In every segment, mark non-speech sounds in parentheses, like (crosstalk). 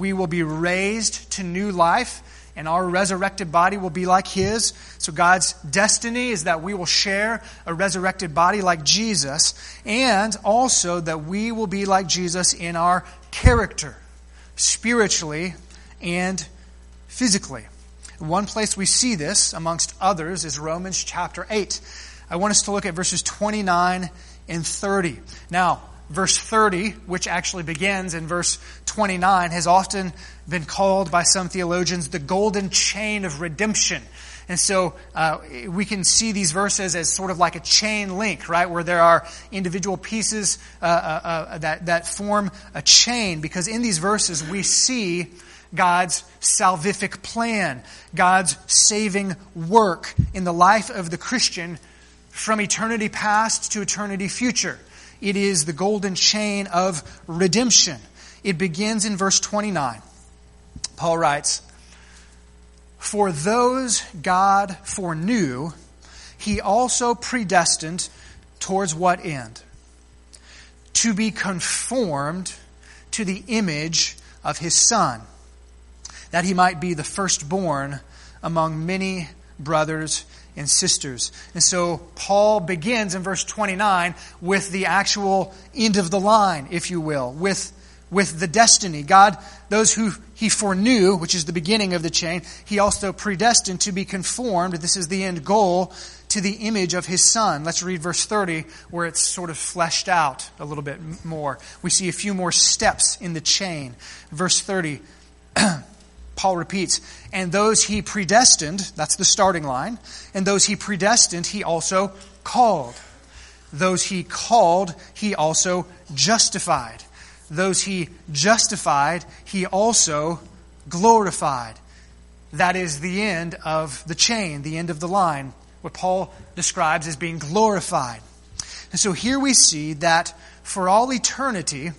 we will be raised to new life and our resurrected body will be like his. So God's destiny is that we will share a resurrected body like Jesus, and also that we will be like Jesus in our character, spiritually and physically. One place we see this, amongst others, is Romans chapter 8. I want us to look at verses 29 and 30. Now, verse 30, which actually begins in verse 29, has often been called by some theologians the golden chain of redemption. And so uh, we can see these verses as sort of like a chain link, right? Where there are individual pieces uh, uh, uh that, that form a chain. Because in these verses we see God's salvific plan, God's saving work in the life of the Christian from eternity past to eternity future. It is the golden chain of redemption. It begins in verse 29. Paul writes, For those God foreknew, he also predestined towards what end? To be conformed to the image of his Son, that he might be the firstborn among many brothers and sisters. And so Paul begins in verse 29 with the actual end of the line, if you will, with, with the destiny. God, those who he foreknew, which is the beginning of the chain, he also predestined to be conformed, this is the end goal, to the image of his son. Let's read verse 30 where it's sort of fleshed out a little bit more. We see a few more steps in the chain. Verse 30. (clears throat) Paul repeats, and those he predestined, that's the starting line, and those he predestined, he also called. Those he called, he also justified. Those he justified, he also glorified. That is the end of the chain, the end of the line, what Paul describes as being glorified. And so here we see that for all eternity,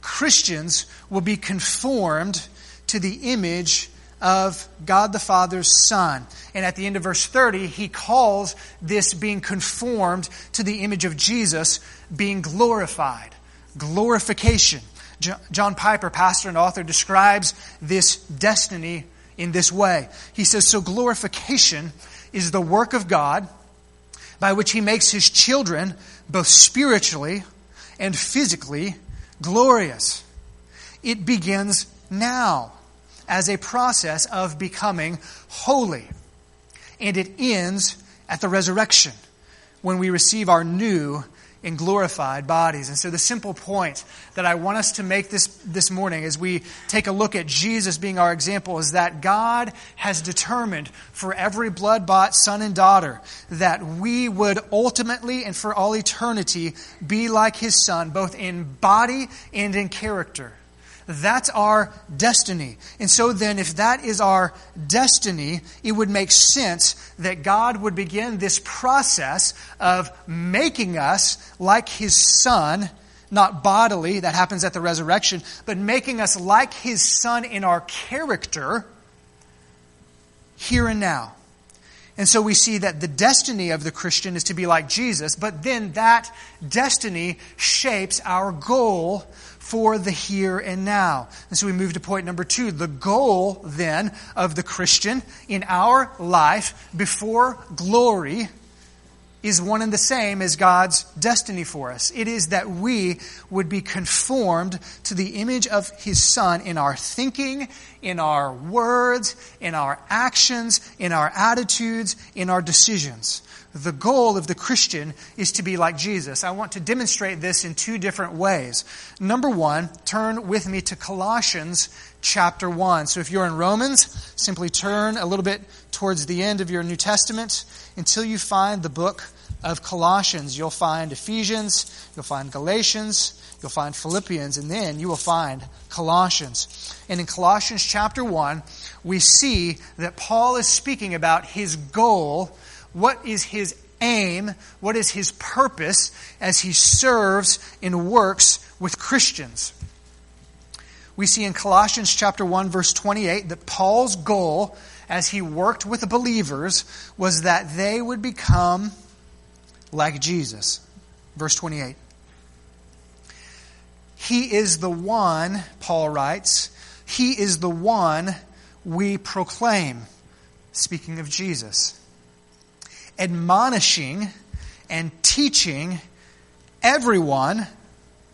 Christians will be conformed to the image of God the Father's Son. And at the end of verse 30, he calls this being conformed to the image of Jesus being glorified. Glorification. John Piper, pastor and author, describes this destiny in this way. He says, So glorification is the work of God by which he makes his children both spiritually and physically glorious. It begins now as a process of becoming holy. And it ends at the resurrection when we receive our new and glorified bodies. And so, the simple point that I want us to make this, this morning as we take a look at Jesus being our example is that God has determined for every blood bought son and daughter that we would ultimately and for all eternity be like his son, both in body and in character. That's our destiny. And so then, if that is our destiny, it would make sense that God would begin this process of making us like His Son, not bodily, that happens at the resurrection, but making us like His Son in our character here and now. And so we see that the destiny of the Christian is to be like Jesus, but then that destiny shapes our goal for the here and now. And so we move to point number two. The goal then of the Christian in our life before glory is one and the same as God's destiny for us. It is that we would be conformed to the image of His Son in our thinking, in our words, in our actions, in our attitudes, in our decisions the goal of the Christian is to be like Jesus. I want to demonstrate this in two different ways. Number one, turn with me to Colossians chapter 1. So if you're in Romans, simply turn a little bit towards the end of your New Testament until you find the book of Colossians. You'll find Ephesians, you'll find Galatians, you'll find Philippians, and then you will find Colossians. And in Colossians chapter 1, we see that Paul is speaking about his goal what is his aim, what is his purpose as he serves and works with Christians. We see in Colossians chapter 1 verse 28 that Paul's goal as he worked with the believers was that they would become like Jesus. Verse 28. He is the one, Paul writes, he is the one we proclaim. Speaking of Jesus, admonishing and teaching everyone.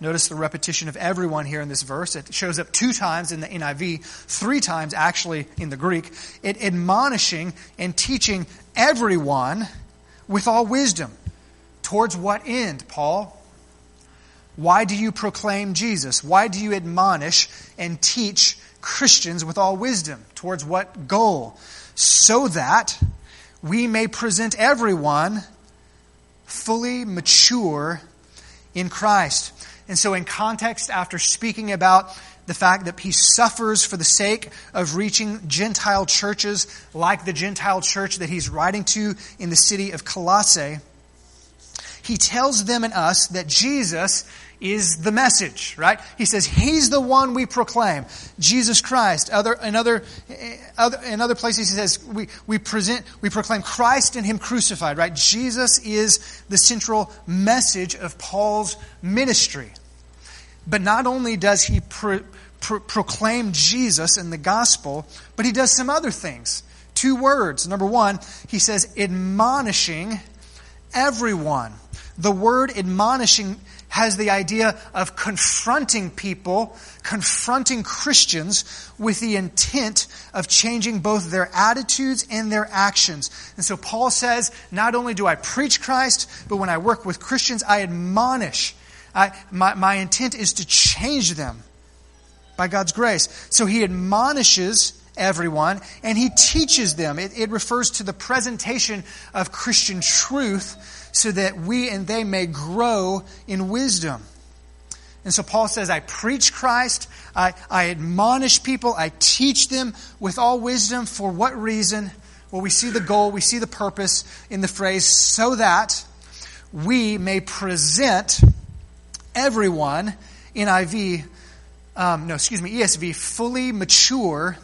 Notice the repetition of everyone here in this verse. It shows up two times in the NIV, three times actually in the Greek. It admonishing and teaching everyone with all wisdom. Towards what end, Paul? Why do you proclaim Jesus? Why do you admonish and teach Christians with all wisdom? Towards what goal? So that we may present everyone fully mature in Christ. And so, in context, after speaking about the fact that he suffers for the sake of reaching Gentile churches like the Gentile church that he's writing to in the city of Colossae, he tells them and us that Jesus is the message, right? He says he's the one we proclaim, Jesus Christ. Other in other, eh, other in other places he says we, we present we proclaim Christ and him crucified, right? Jesus is the central message of Paul's ministry. But not only does he pro, pro, proclaim Jesus in the gospel, but he does some other things. Two words. Number one, he says admonishing everyone. The word admonishing has the idea of confronting people, confronting Christians with the intent of changing both their attitudes and their actions. And so Paul says, not only do I preach Christ, but when I work with Christians, I admonish. I, my, my intent is to change them by God's grace. So he admonishes everyone and he teaches them. It, it refers to the presentation of Christian truth so that we and they may grow in wisdom. And so Paul says, I preach Christ, I, I admonish people, I teach them with all wisdom. For what reason? Well, we see the goal, we see the purpose in the phrase, so that we may present everyone, NIV, um, no, excuse me, ESV, fully mature,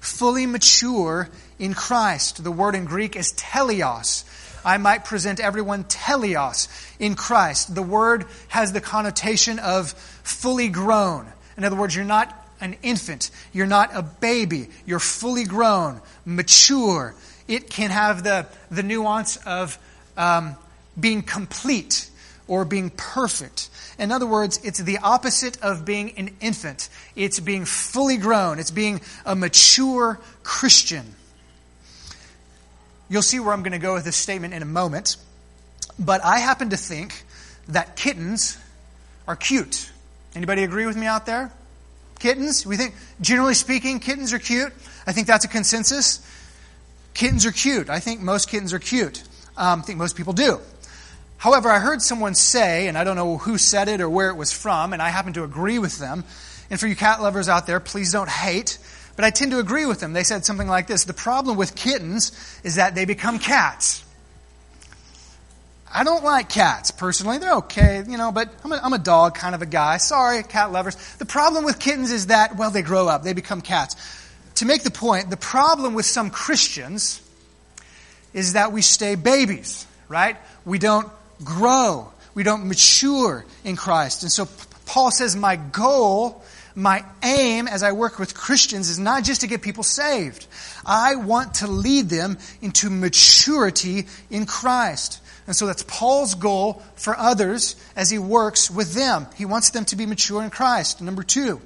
fully mature in Christ. The word in Greek is teleos. I might present everyone teleos in Christ. The word has the connotation of fully grown. In other words, you're not an infant, you're not a baby, you're fully grown, mature. It can have the, the nuance of um, being complete or being perfect. In other words, it's the opposite of being an infant. It's being fully grown. It's being a mature Christian. You'll see where I'm going to go with this statement in a moment. But I happen to think that kittens are cute. Anybody agree with me out there? Kittens? We think, generally speaking, kittens are cute. I think that's a consensus. Kittens are cute. I think most kittens are cute. Um, I think most people do. However, I heard someone say, and I don't know who said it or where it was from, and I happen to agree with them. And for you cat lovers out there, please don't hate. But I tend to agree with them. They said something like this The problem with kittens is that they become cats. I don't like cats personally. They're okay, you know, but I'm a, I'm a dog kind of a guy. Sorry, cat lovers. The problem with kittens is that, well, they grow up, they become cats. To make the point, the problem with some Christians is that we stay babies, right? We don't grow, we don't mature in Christ. And so Paul says, My goal my aim as I work with Christians is not just to get people saved. I want to lead them into maturity in Christ. And so that's Paul's goal for others as he works with them. He wants them to be mature in Christ. Number two,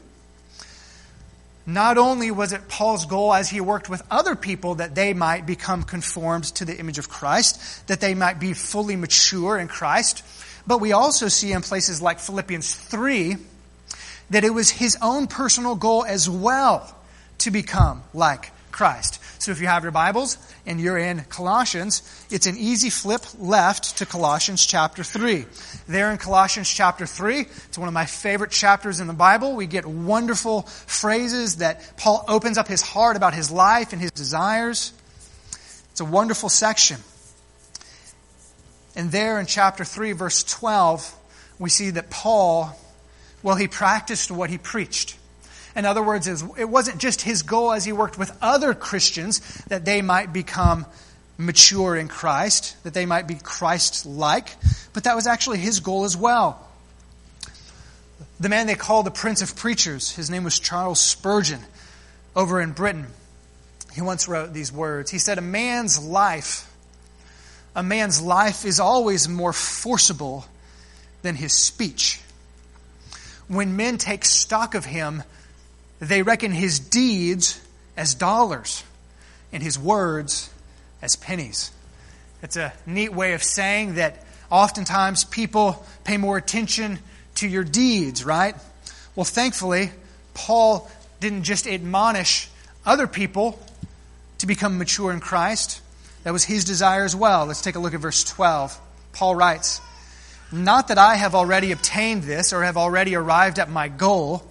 not only was it Paul's goal as he worked with other people that they might become conformed to the image of Christ, that they might be fully mature in Christ, but we also see in places like Philippians 3 that it was his own personal goal as well to become like Christ. So if you have your Bibles and you're in Colossians, it's an easy flip left to Colossians chapter 3. There in Colossians chapter 3, it's one of my favorite chapters in the Bible. We get wonderful phrases that Paul opens up his heart about his life and his desires. It's a wonderful section. And there in chapter 3, verse 12, we see that Paul well, he practiced what he preached. In other words, it wasn't just his goal as he worked with other Christians that they might become mature in Christ, that they might be Christ like, but that was actually his goal as well. The man they called the Prince of Preachers, his name was Charles Spurgeon. over in Britain, he once wrote these words. He said, A man's life, a man's life is always more forcible than his speech. When men take stock of him, they reckon his deeds as dollars and his words as pennies. It's a neat way of saying that oftentimes people pay more attention to your deeds, right? Well, thankfully, Paul didn't just admonish other people to become mature in Christ. That was his desire as well. Let's take a look at verse 12. Paul writes, Not that I have already obtained this or have already arrived at my goal,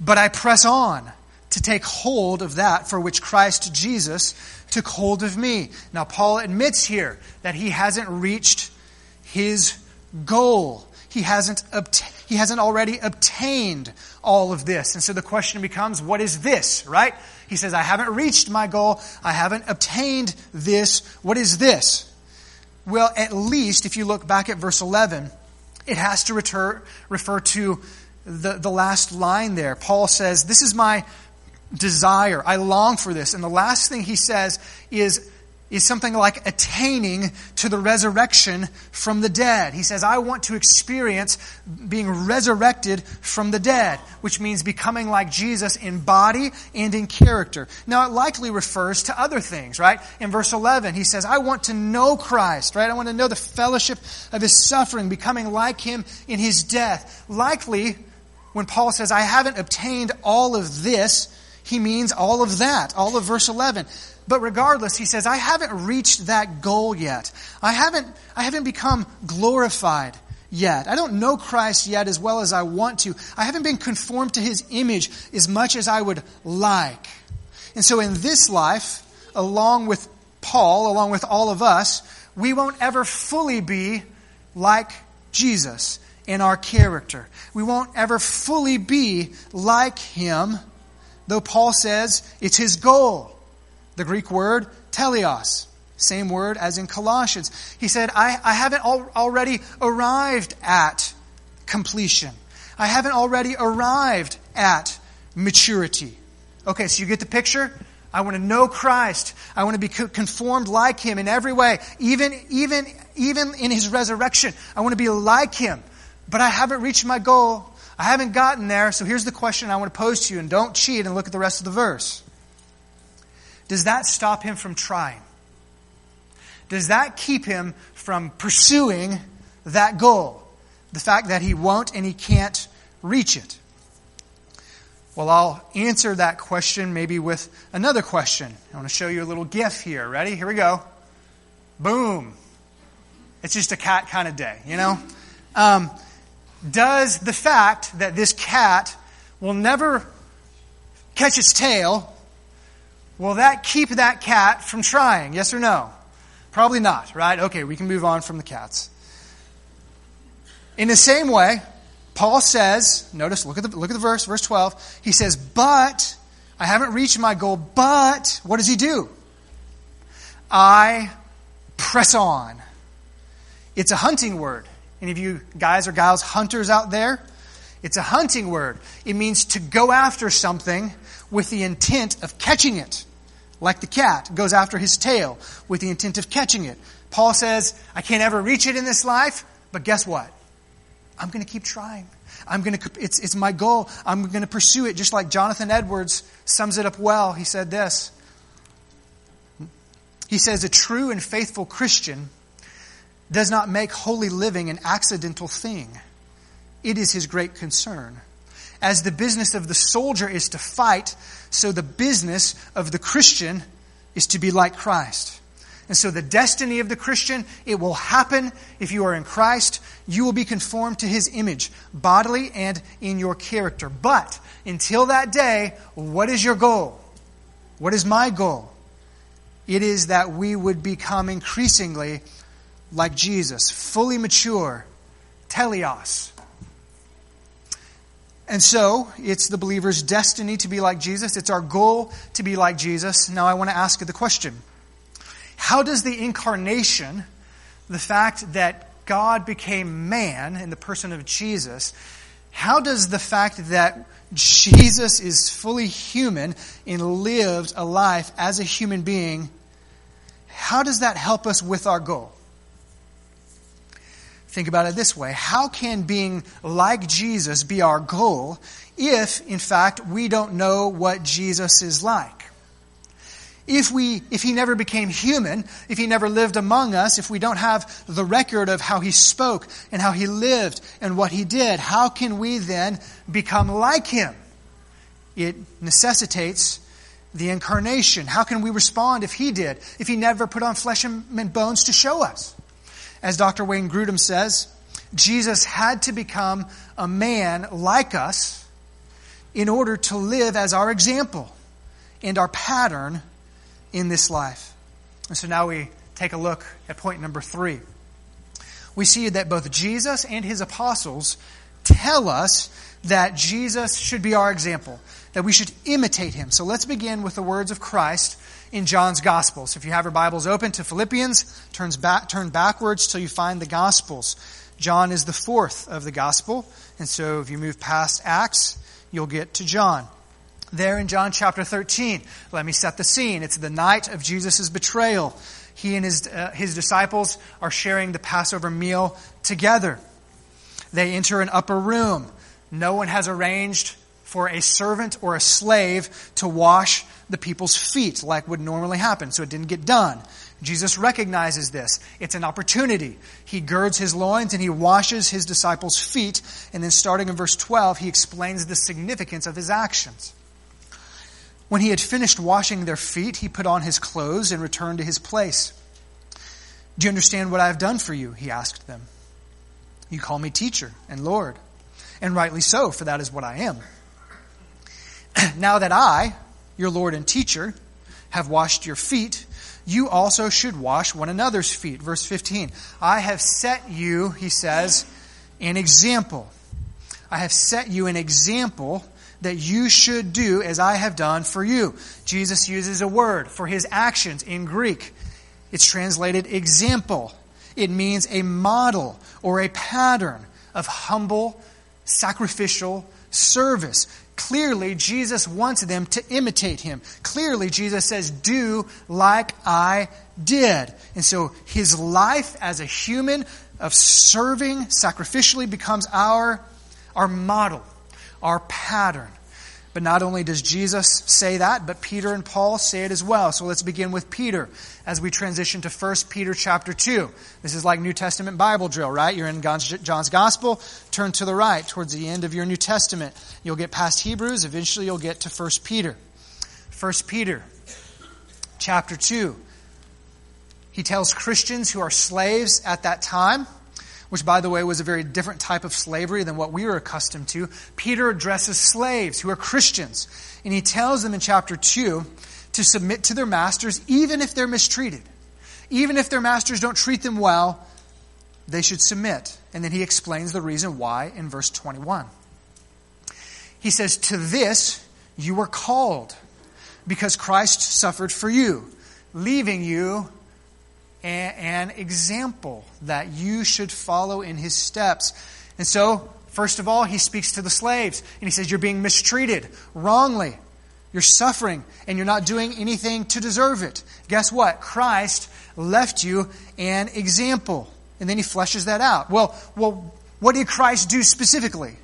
but I press on to take hold of that for which Christ Jesus took hold of me. Now, Paul admits here that he hasn't reached his goal. He hasn't, obta- he hasn't already obtained all of this. And so the question becomes, what is this, right? He says, I haven't reached my goal. I haven't obtained this. What is this? Well, at least if you look back at verse 11, it has to refer, refer to the, the last line there. Paul says, This is my desire. I long for this. And the last thing he says is, is something like attaining to the resurrection from the dead. He says, I want to experience being resurrected from the dead, which means becoming like Jesus in body and in character. Now, it likely refers to other things, right? In verse 11, he says, I want to know Christ, right? I want to know the fellowship of his suffering, becoming like him in his death. Likely, when Paul says, I haven't obtained all of this, he means all of that, all of verse 11. But regardless, he says, I haven't reached that goal yet. I haven't, I haven't become glorified yet. I don't know Christ yet as well as I want to. I haven't been conformed to his image as much as I would like. And so in this life, along with Paul, along with all of us, we won't ever fully be like Jesus in our character. We won't ever fully be like him though Paul says it's his goal. The Greek word, teleos, same word as in Colossians. He said, I, I haven't al- already arrived at completion. I haven't already arrived at maturity. Okay, so you get the picture? I want to know Christ. I want to be conformed like him in every way, even, even, even in his resurrection. I want to be like him. But I haven't reached my goal I haven't gotten there, so here's the question I want to pose to you, and don't cheat and look at the rest of the verse. Does that stop him from trying? Does that keep him from pursuing that goal? The fact that he won't and he can't reach it? Well, I'll answer that question maybe with another question. I want to show you a little GIF here. Ready? Here we go. Boom. It's just a cat kind of day, you know? Um, does the fact that this cat will never catch its tail, will that keep that cat from trying? Yes or no? Probably not, right? Okay, we can move on from the cats. In the same way, Paul says, notice, look at the, look at the verse, verse 12. He says, But I haven't reached my goal, but what does he do? I press on. It's a hunting word. Any of you guys or gals hunters out there? It's a hunting word. It means to go after something with the intent of catching it. Like the cat goes after his tail with the intent of catching it. Paul says, I can't ever reach it in this life, but guess what? I'm going to keep trying. I'm going to, it's, it's my goal. I'm going to pursue it just like Jonathan Edwards sums it up well. He said this. He says, A true and faithful Christian does not make holy living an accidental thing. It is his great concern. As the business of the soldier is to fight, so the business of the Christian is to be like Christ. And so the destiny of the Christian, it will happen if you are in Christ. You will be conformed to his image, bodily and in your character. But until that day, what is your goal? What is my goal? It is that we would become increasingly like Jesus, fully mature, teleos. And so, it's the believer's destiny to be like Jesus. It's our goal to be like Jesus. Now, I want to ask you the question How does the incarnation, the fact that God became man in the person of Jesus, how does the fact that Jesus is fully human and lived a life as a human being, how does that help us with our goal? Think about it this way How can being like Jesus be our goal if, in fact, we don't know what Jesus is like? If, we, if he never became human, if he never lived among us, if we don't have the record of how he spoke and how he lived and what he did, how can we then become like him? It necessitates the incarnation. How can we respond if he did, if he never put on flesh and bones to show us? As Dr. Wayne Grudem says, Jesus had to become a man like us in order to live as our example and our pattern in this life. And so now we take a look at point number three. We see that both Jesus and his apostles tell us that Jesus should be our example, that we should imitate him. So let's begin with the words of Christ in John's Gospel. So if you have your Bibles open to Philippians, turns back, turn backwards till you find the Gospels. John is the fourth of the Gospel, and so if you move past Acts, you'll get to John. There in John chapter 13, let me set the scene. It's the night of Jesus' betrayal. He and his, uh, his disciples are sharing the Passover meal together. They enter an upper room. No one has arranged for a servant or a slave to wash the people's feet like would normally happen, so it didn't get done. Jesus recognizes this. It's an opportunity. He girds his loins and he washes his disciples' feet, and then starting in verse 12, he explains the significance of his actions. When he had finished washing their feet, he put on his clothes and returned to his place. Do you understand what I have done for you? He asked them. You call me teacher and Lord, and rightly so, for that is what I am. (clears throat) now that I, your Lord and teacher, have washed your feet, you also should wash one another's feet. Verse 15. I have set you, he says, an example. I have set you an example that you should do as I have done for you. Jesus uses a word for his actions in Greek. It's translated example. It means a model or a pattern of humble, sacrificial service. Clearly, Jesus wants them to imitate him. Clearly, Jesus says, Do like I did. And so his life as a human of serving sacrificially becomes our, our model our pattern. But not only does Jesus say that, but Peter and Paul say it as well. So let's begin with Peter as we transition to 1 Peter chapter 2. This is like New Testament Bible drill, right? You're in John's Gospel, turn to the right towards the end of your New Testament. You'll get past Hebrews, eventually you'll get to 1 Peter. 1 Peter chapter 2. He tells Christians who are slaves at that time, which, by the way, was a very different type of slavery than what we were accustomed to. Peter addresses slaves who are Christians, and he tells them in chapter 2 to submit to their masters even if they're mistreated. Even if their masters don't treat them well, they should submit. And then he explains the reason why in verse 21. He says, To this you were called, because Christ suffered for you, leaving you an example that you should follow in his steps. And so, first of all, he speaks to the slaves and he says, You're being mistreated wrongly. You're suffering and you're not doing anything to deserve it. Guess what? Christ left you an example. And then he fleshes that out. Well, well, what did Christ do specifically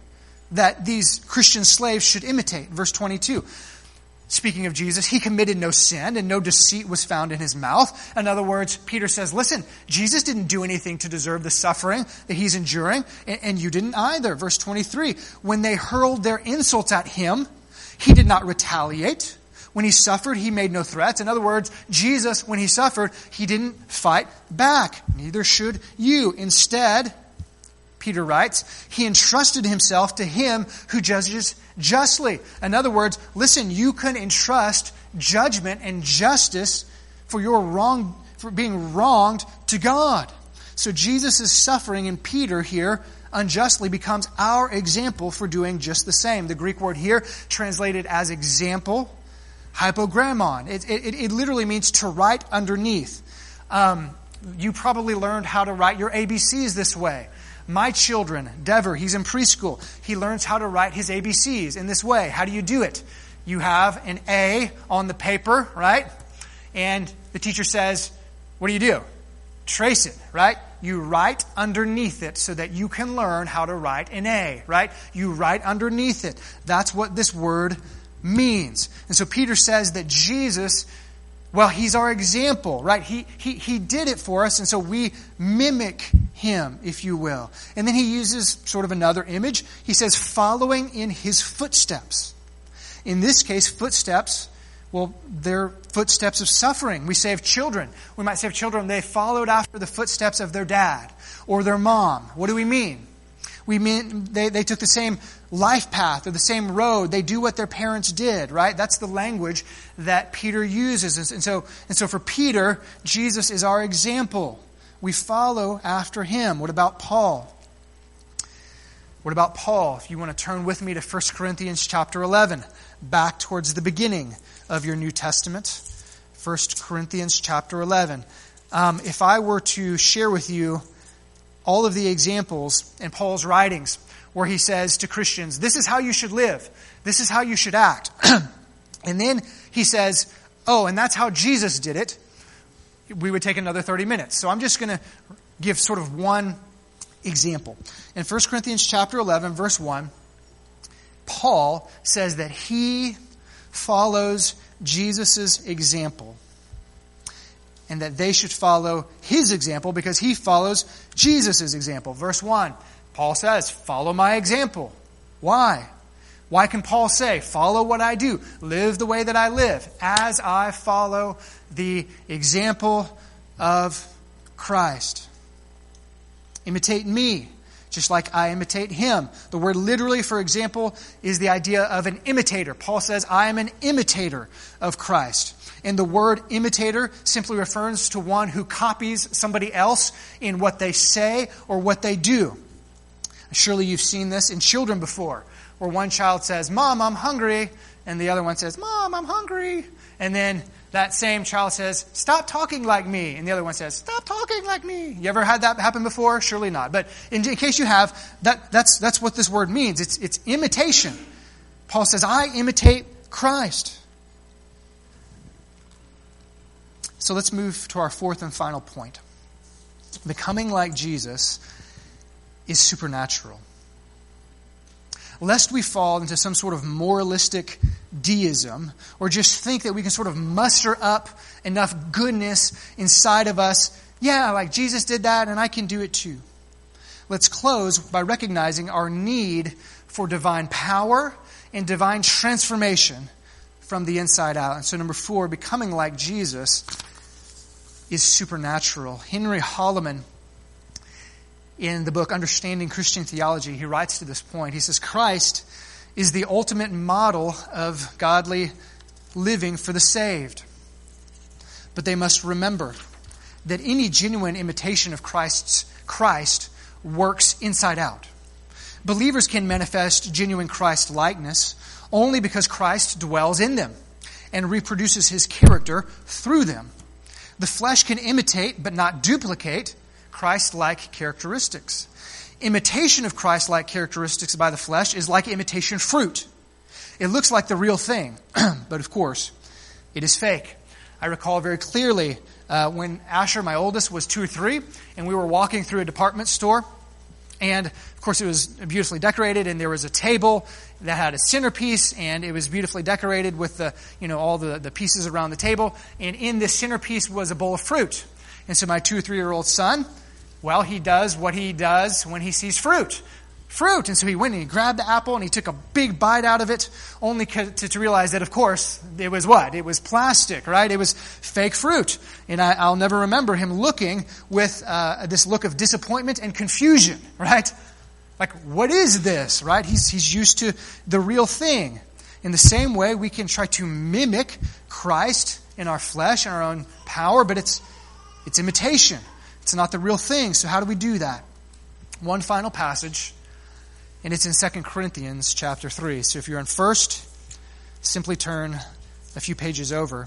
that these Christian slaves should imitate? Verse 22 speaking of Jesus, he committed no sin and no deceit was found in his mouth. In other words, Peter says, listen, Jesus didn't do anything to deserve the suffering that he's enduring, and you didn't either. Verse 23, when they hurled their insults at him, he did not retaliate. When he suffered, he made no threats. In other words, Jesus, when he suffered, he didn't fight back. Neither should you. Instead, Peter writes, he entrusted himself to him who judges justly. In other words, listen, you can entrust judgment and justice for your wrong for being wronged to God. So Jesus' is suffering in Peter here unjustly becomes our example for doing just the same. The Greek word here translated as example, hypogrammon. It, it, it literally means to write underneath. Um, you probably learned how to write your ABCs this way. My children, Dever, he's in preschool. He learns how to write his ABCs in this way. How do you do it? You have an A on the paper, right? And the teacher says, What do you do? Trace it, right? You write underneath it so that you can learn how to write an A, right? You write underneath it. That's what this word means. And so Peter says that Jesus, well, he's our example, right? He, he, he did it for us, and so we mimic him, if you will. And then he uses sort of another image. He says, following in his footsteps. In this case, footsteps, well, they're footsteps of suffering. We say of children. We might say of children, they followed after the footsteps of their dad or their mom. What do we mean? We mean they, they took the same life path or the same road. They do what their parents did, right? That's the language that Peter uses. And so, and so for Peter, Jesus is our example. We follow after him. What about Paul? What about Paul? If you want to turn with me to 1 Corinthians chapter 11, back towards the beginning of your New Testament. 1 Corinthians chapter 11. Um, if I were to share with you all of the examples in Paul's writings where he says to Christians, This is how you should live, this is how you should act. (clears throat) and then he says, Oh, and that's how Jesus did it. We would take another 30 minutes. So I'm just going to give sort of one example. In 1 Corinthians chapter 11 verse 1, Paul says that he follows Jesus' example and that they should follow his example because he follows Jesus' example. Verse 1, Paul says, Follow my example. Why? Why can Paul say, Follow what I do, live the way that I live, as I follow the example of Christ? Imitate me, just like I imitate him. The word literally, for example, is the idea of an imitator. Paul says, I am an imitator of Christ. And the word imitator simply refers to one who copies somebody else in what they say or what they do. Surely you've seen this in children before, where one child says, Mom, I'm hungry, and the other one says, Mom, I'm hungry. And then that same child says, Stop talking like me. And the other one says, Stop talking like me. You ever had that happen before? Surely not. But in, in case you have, that, that's, that's what this word means. It's, it's imitation. Paul says, I imitate Christ. So let's move to our fourth and final point. Becoming like Jesus is supernatural. Lest we fall into some sort of moralistic deism or just think that we can sort of muster up enough goodness inside of us. Yeah, like Jesus did that and I can do it too. Let's close by recognizing our need for divine power and divine transformation from the inside out. And so, number four, becoming like Jesus is supernatural. Henry Holloman, in the book Understanding Christian Theology, he writes to this point. He says, Christ is the ultimate model of godly living for the saved. But they must remember that any genuine imitation of Christ's Christ works inside out. Believers can manifest genuine Christ likeness only because Christ dwells in them and reproduces his character through them. The flesh can imitate, but not duplicate, Christ like characteristics. Imitation of Christ like characteristics by the flesh is like imitation fruit. It looks like the real thing, (clears throat) but of course, it is fake. I recall very clearly uh, when Asher, my oldest, was two or three, and we were walking through a department store. And of course, it was beautifully decorated, and there was a table that had a centerpiece, and it was beautifully decorated with the, you know, all the, the pieces around the table. And in this centerpiece was a bowl of fruit. And so my two three year old son, well, he does what he does when he sees fruit. Fruit. And so he went and he grabbed the apple and he took a big bite out of it, only to, to realize that, of course, it was what? It was plastic, right? It was fake fruit. And I, will never remember him looking with uh, this look of disappointment and confusion, (laughs) right? Like, what is this, right? He's, he's used to the real thing. In the same way, we can try to mimic Christ in our flesh and our own power, but it's, it's imitation. It's not the real thing. So, how do we do that? One final passage, and it's in 2 Corinthians chapter 3. So, if you're in first, simply turn a few pages over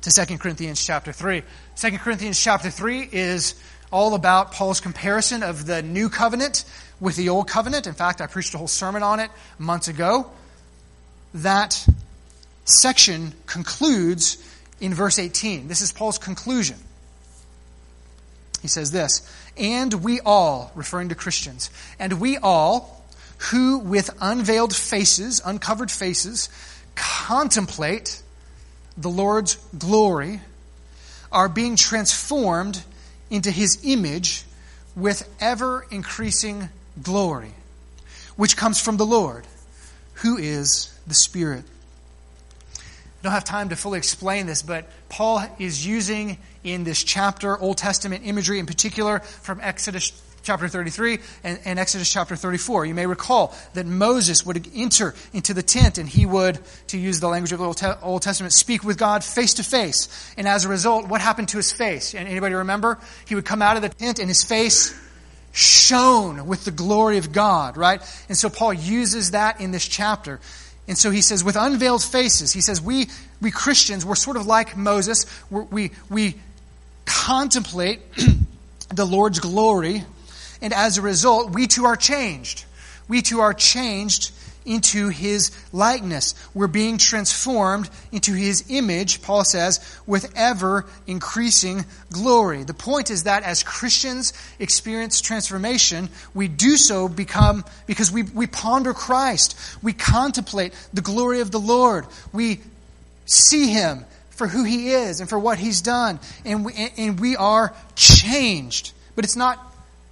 to 2 Corinthians chapter 3. 2 Corinthians chapter 3 is all about Paul's comparison of the new covenant with the old covenant. In fact, I preached a whole sermon on it months ago. That section concludes in verse 18. This is Paul's conclusion. He says this, and we all, referring to Christians, and we all who with unveiled faces, uncovered faces, contemplate the Lord's glory are being transformed into his image with ever increasing glory, which comes from the Lord, who is the Spirit. I don't have time to fully explain this, but Paul is using in this chapter Old Testament imagery, in particular from Exodus chapter 33 and, and, Exodus chapter 34. You may recall that Moses would enter into the tent and he would, to use the language of the Old Testament, speak with God face to face. And as a result, what happened to his face? Anybody remember? He would come out of the tent and his face shone with the glory of God, right? And so Paul uses that in this chapter. And so he says, with unveiled faces, he says, we, we Christians, we're sort of like Moses. We're, we, we contemplate (clears throat) the Lord's glory, and as a result, we too are changed. We too are changed into his likeness. We're being transformed into his image, Paul says, with ever increasing glory. The point is that as Christians experience transformation, we do so become because we, we ponder Christ. We contemplate the glory of the Lord. We see him for who he is and for what he's done. And we, and we are changed. But it's not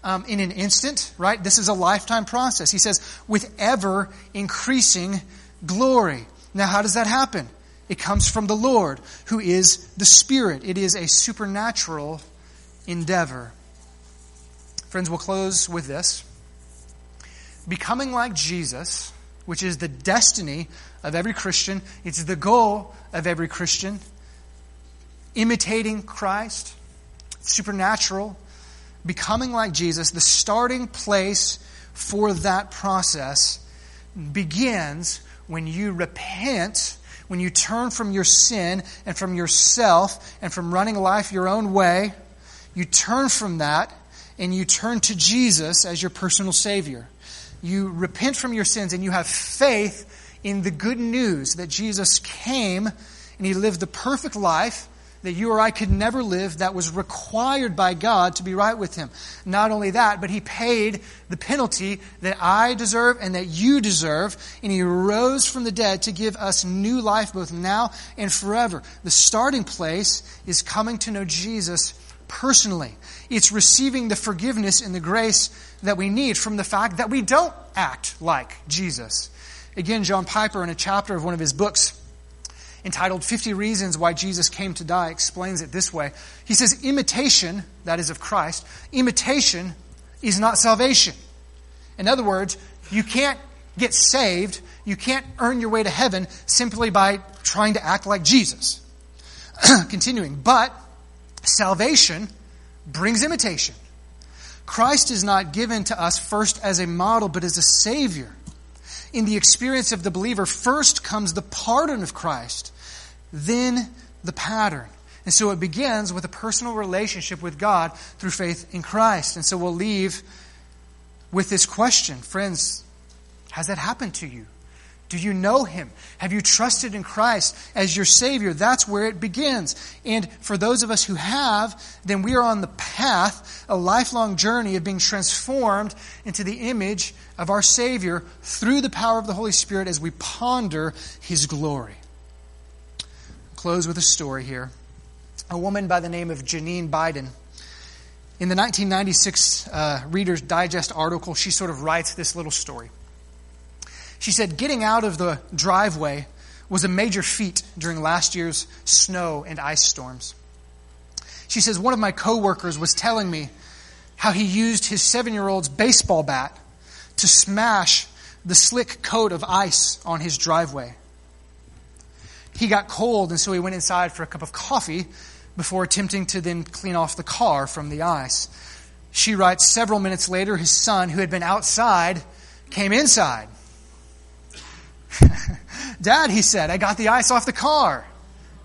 um, in an instant, right? This is a lifetime process. He says, with ever increasing glory. Now, how does that happen? It comes from the Lord, who is the Spirit. It is a supernatural endeavor. Friends, we'll close with this. Becoming like Jesus, which is the destiny of every Christian, it's the goal of every Christian. Imitating Christ, supernatural, becoming like Jesus, the starting place for that process begins when you repent, when you turn from your sin and from yourself and from running life your own way. You turn from that and you turn to Jesus as your personal Savior. You repent from your sins and you have faith in the good news that Jesus came and He lived the perfect life that you or I could never live that was required by God to be right with Him. Not only that, but He paid the penalty that I deserve and that you deserve, and He rose from the dead to give us new life both now and forever. The starting place is coming to know Jesus personally. It's receiving the forgiveness and the grace that we need from the fact that we don't act like Jesus. Again, John Piper, in a chapter of one of his books, entitled 50 Reasons Why Jesus Came to Die, explains it this way. He says, Imitation, that is of Christ, imitation is not salvation. In other words, you can't get saved, you can't earn your way to heaven simply by trying to act like Jesus. (clears throat) Continuing, but salvation brings imitation. Christ is not given to us first as a model, but as a Savior. In the experience of the believer, first comes the pardon of Christ then the pattern. And so it begins with a personal relationship with God through faith in Christ. And so we'll leave with this question Friends, has that happened to you? Do you know Him? Have you trusted in Christ as your Savior? That's where it begins. And for those of us who have, then we are on the path, a lifelong journey of being transformed into the image of our Savior through the power of the Holy Spirit as we ponder His glory close with a story here. A woman by the name of Janine Biden. In the 1996 uh, Reader's Digest article, she sort of writes this little story. She said, Getting out of the driveway was a major feat during last year's snow and ice storms. She says, One of my coworkers was telling me how he used his seven year old's baseball bat to smash the slick coat of ice on his driveway he got cold, and so he went inside for a cup of coffee before attempting to then clean off the car from the ice. She writes, several minutes later, his son, who had been outside, came inside. (laughs) Dad, he said, I got the ice off the car.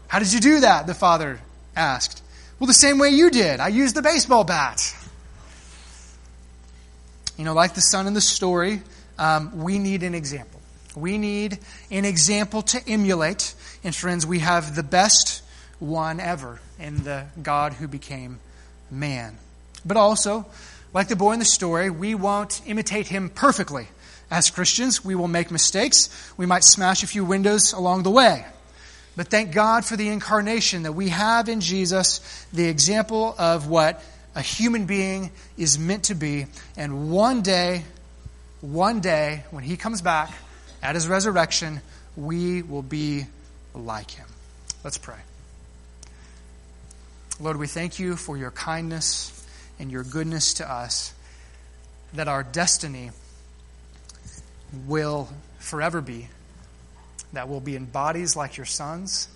How did you do that? The father asked. Well, the same way you did. I used the baseball bat. You know, like the son in the story, um, we need an example. We need an example to emulate. And friends, we have the best one ever in the God who became man. But also, like the boy in the story, we won't imitate him perfectly. As Christians, we will make mistakes. We might smash a few windows along the way. But thank God for the incarnation that we have in Jesus, the example of what a human being is meant to be. And one day, one day, when he comes back at his resurrection, we will be like him. Let's pray. Lord, we thank you for your kindness and your goodness to us, that our destiny will forever be that we'll be in bodies like your sons,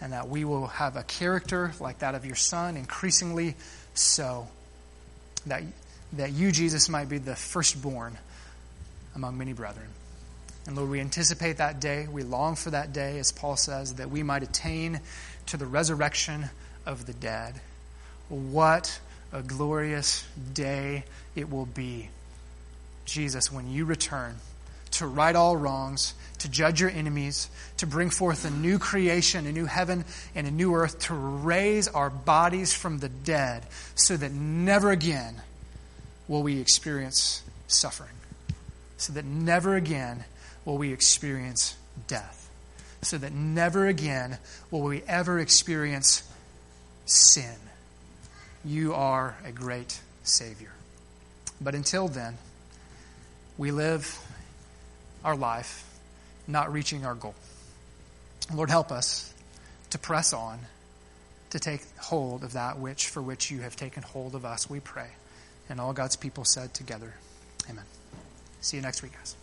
and that we will have a character like that of your son, increasingly so. That, that you, Jesus, might be the firstborn among many brethren. And Lord, we anticipate that day. We long for that day, as Paul says, that we might attain to the resurrection of the dead. What a glorious day it will be, Jesus, when you return to right all wrongs, to judge your enemies, to bring forth a new creation, a new heaven, and a new earth, to raise our bodies from the dead so that never again will we experience suffering, so that never again will we experience death, so that never again will we ever experience sin. You are a great Savior. But until then, we live our life not reaching our goal. Lord, help us to press on, to take hold of that which for which you have taken hold of us, we pray. And all God's people said together, Amen. See you next week, guys.